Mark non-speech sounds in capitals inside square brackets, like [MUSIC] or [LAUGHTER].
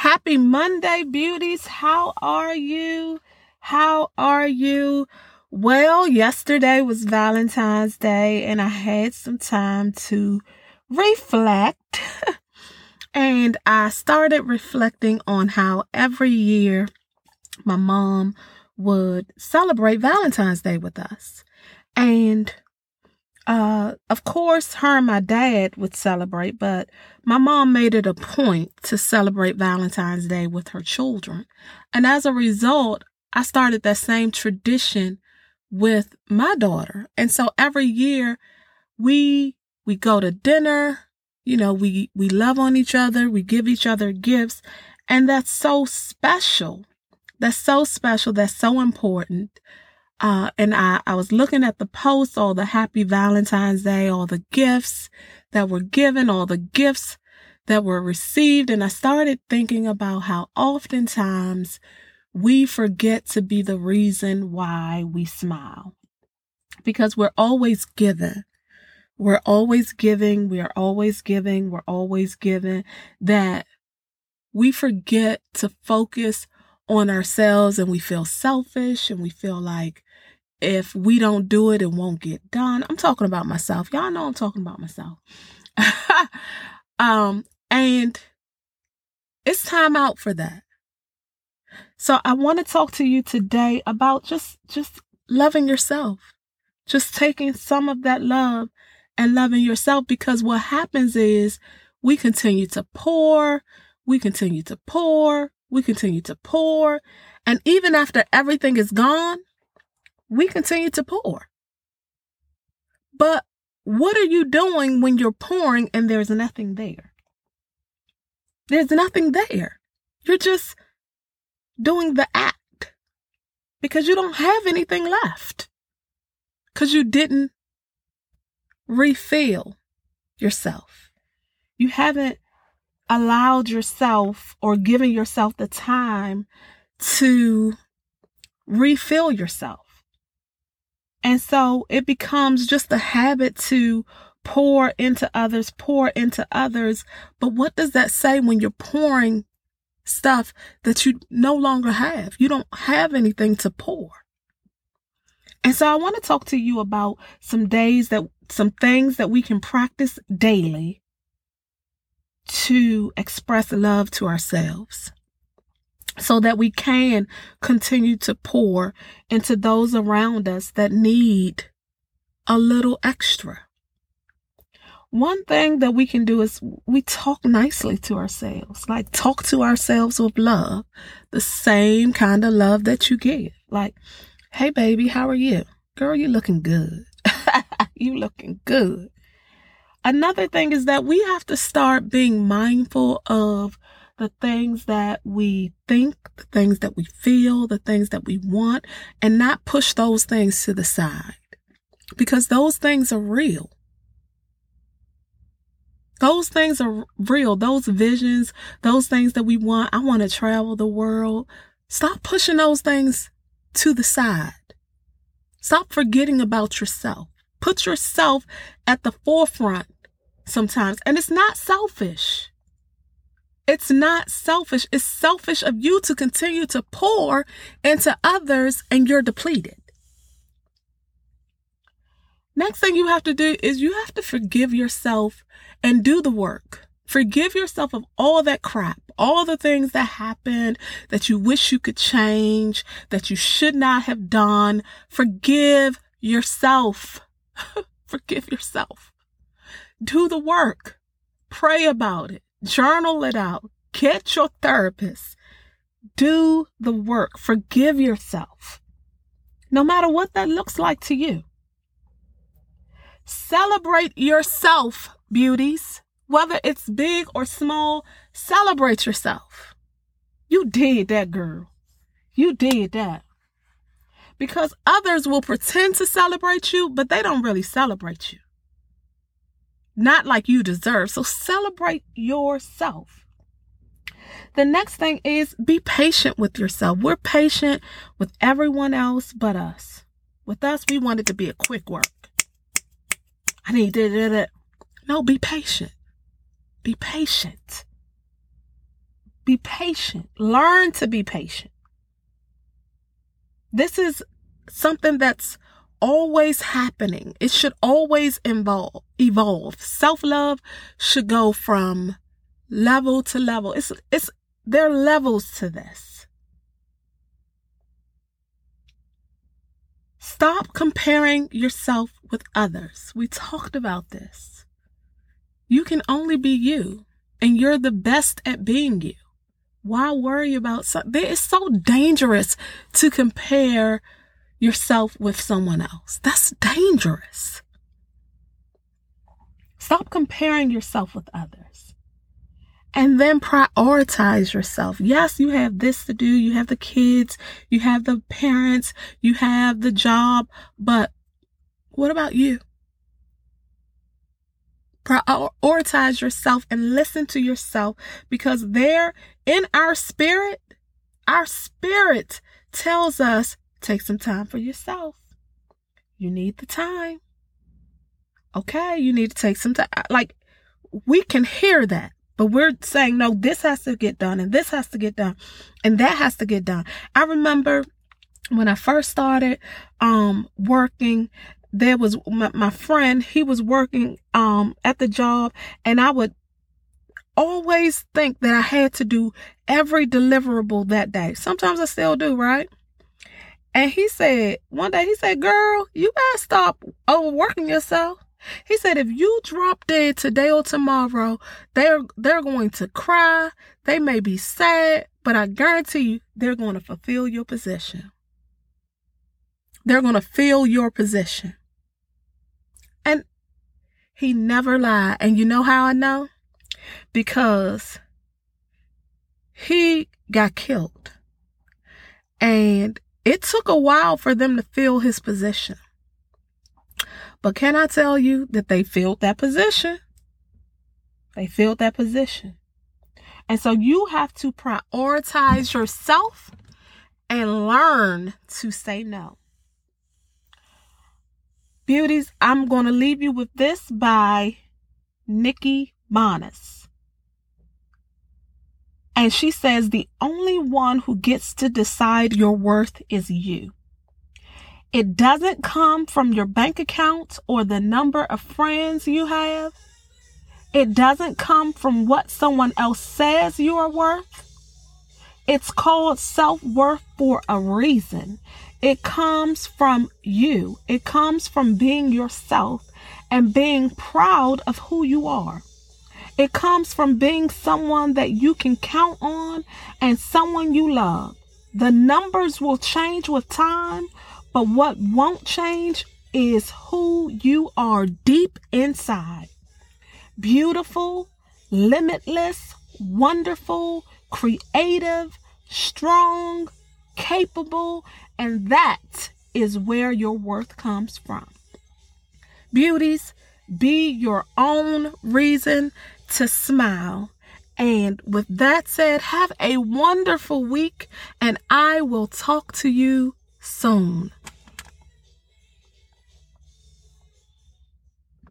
Happy Monday, beauties. How are you? How are you? Well, yesterday was Valentine's Day and I had some time to reflect. [LAUGHS] and I started reflecting on how every year my mom would celebrate Valentine's Day with us. And uh, of course, her and my dad would celebrate, but my mom made it a point to celebrate Valentine's Day with her children. And as a result, I started that same tradition with my daughter. And so every year we we go to dinner, you know, we we love on each other, we give each other gifts, and that's so special. That's so special, that's so important. Uh, and I, I was looking at the posts, all the happy Valentine's Day, all the gifts that were given, all the gifts that were received. And I started thinking about how oftentimes we forget to be the reason why we smile because we're always given. We're always giving. We are always giving. We're always giving that we forget to focus on ourselves and we feel selfish and we feel like if we don't do it, it won't get done. I'm talking about myself. Y'all know I'm talking about myself. [LAUGHS] um, and it's time out for that. So I want to talk to you today about just just loving yourself. Just taking some of that love and loving yourself because what happens is we continue to pour, we continue to pour, we continue to pour, and even after everything is gone, we continue to pour. But what are you doing when you're pouring and there's nothing there? There's nothing there. You're just doing the act because you don't have anything left because you didn't refill yourself. You haven't allowed yourself or given yourself the time to refill yourself. And so it becomes just a habit to pour into others, pour into others. But what does that say when you're pouring stuff that you no longer have? You don't have anything to pour. And so I want to talk to you about some days that, some things that we can practice daily to express love to ourselves so that we can continue to pour into those around us that need a little extra. One thing that we can do is we talk nicely to ourselves, like talk to ourselves with love, the same kind of love that you give. Like, hey, baby, how are you? Girl, you looking good. [LAUGHS] you looking good. Another thing is that we have to start being mindful of the things that we think, the things that we feel, the things that we want, and not push those things to the side because those things are real. Those things are real. Those visions, those things that we want. I want to travel the world. Stop pushing those things to the side. Stop forgetting about yourself. Put yourself at the forefront sometimes. And it's not selfish. It's not selfish. It's selfish of you to continue to pour into others and you're depleted. Next thing you have to do is you have to forgive yourself and do the work. Forgive yourself of all that crap, all the things that happened that you wish you could change, that you should not have done. Forgive yourself. [LAUGHS] Forgive yourself. Do the work. Pray about it. Journal it out. Get your therapist. Do the work. Forgive yourself. No matter what that looks like to you. Celebrate yourself, beauties. Whether it's big or small, celebrate yourself. You did that, girl. You did that. Because others will pretend to celebrate you, but they don't really celebrate you not like you deserve. So celebrate yourself. The next thing is be patient with yourself. We're patient with everyone else but us. With us, we want it to be a quick work. I need it. No, be patient. Be patient. Be patient. Learn to be patient. This is something that's always happening. It should always evolve. Evolve. Self-love should go from level to level. It's it's there are levels to this. Stop comparing yourself with others. We talked about this. You can only be you, and you're the best at being you. Why worry about something? It's so dangerous to compare yourself with someone else. That's dangerous. Stop comparing yourself with others. And then prioritize yourself. Yes, you have this to do. You have the kids. You have the parents. You have the job. But what about you? Prioritize yourself and listen to yourself because there in our spirit, our spirit tells us take some time for yourself. You need the time. Okay, you need to take some time. Like, we can hear that, but we're saying, no, this has to get done, and this has to get done, and that has to get done. I remember when I first started um, working there was my, my friend he was working um at the job and i would always think that i had to do every deliverable that day sometimes i still do right and he said one day he said girl you gotta stop overworking yourself he said if you drop dead today or tomorrow they're they're going to cry they may be sad but i guarantee you they're going to fulfill your position they're going to fill your position and he never lied. And you know how I know? Because he got killed. And it took a while for them to fill his position. But can I tell you that they filled that position? They filled that position. And so you have to prioritize yourself and learn to say no. Beauties, I'm going to leave you with this by Nikki Banas. And she says, The only one who gets to decide your worth is you. It doesn't come from your bank account or the number of friends you have. It doesn't come from what someone else says you are worth. It's called self worth for a reason. It comes from you. It comes from being yourself and being proud of who you are. It comes from being someone that you can count on and someone you love. The numbers will change with time, but what won't change is who you are deep inside. Beautiful, limitless, wonderful, creative, strong, capable, and that is where your worth comes from. Beauties, be your own reason to smile. And with that said, have a wonderful week, and I will talk to you soon.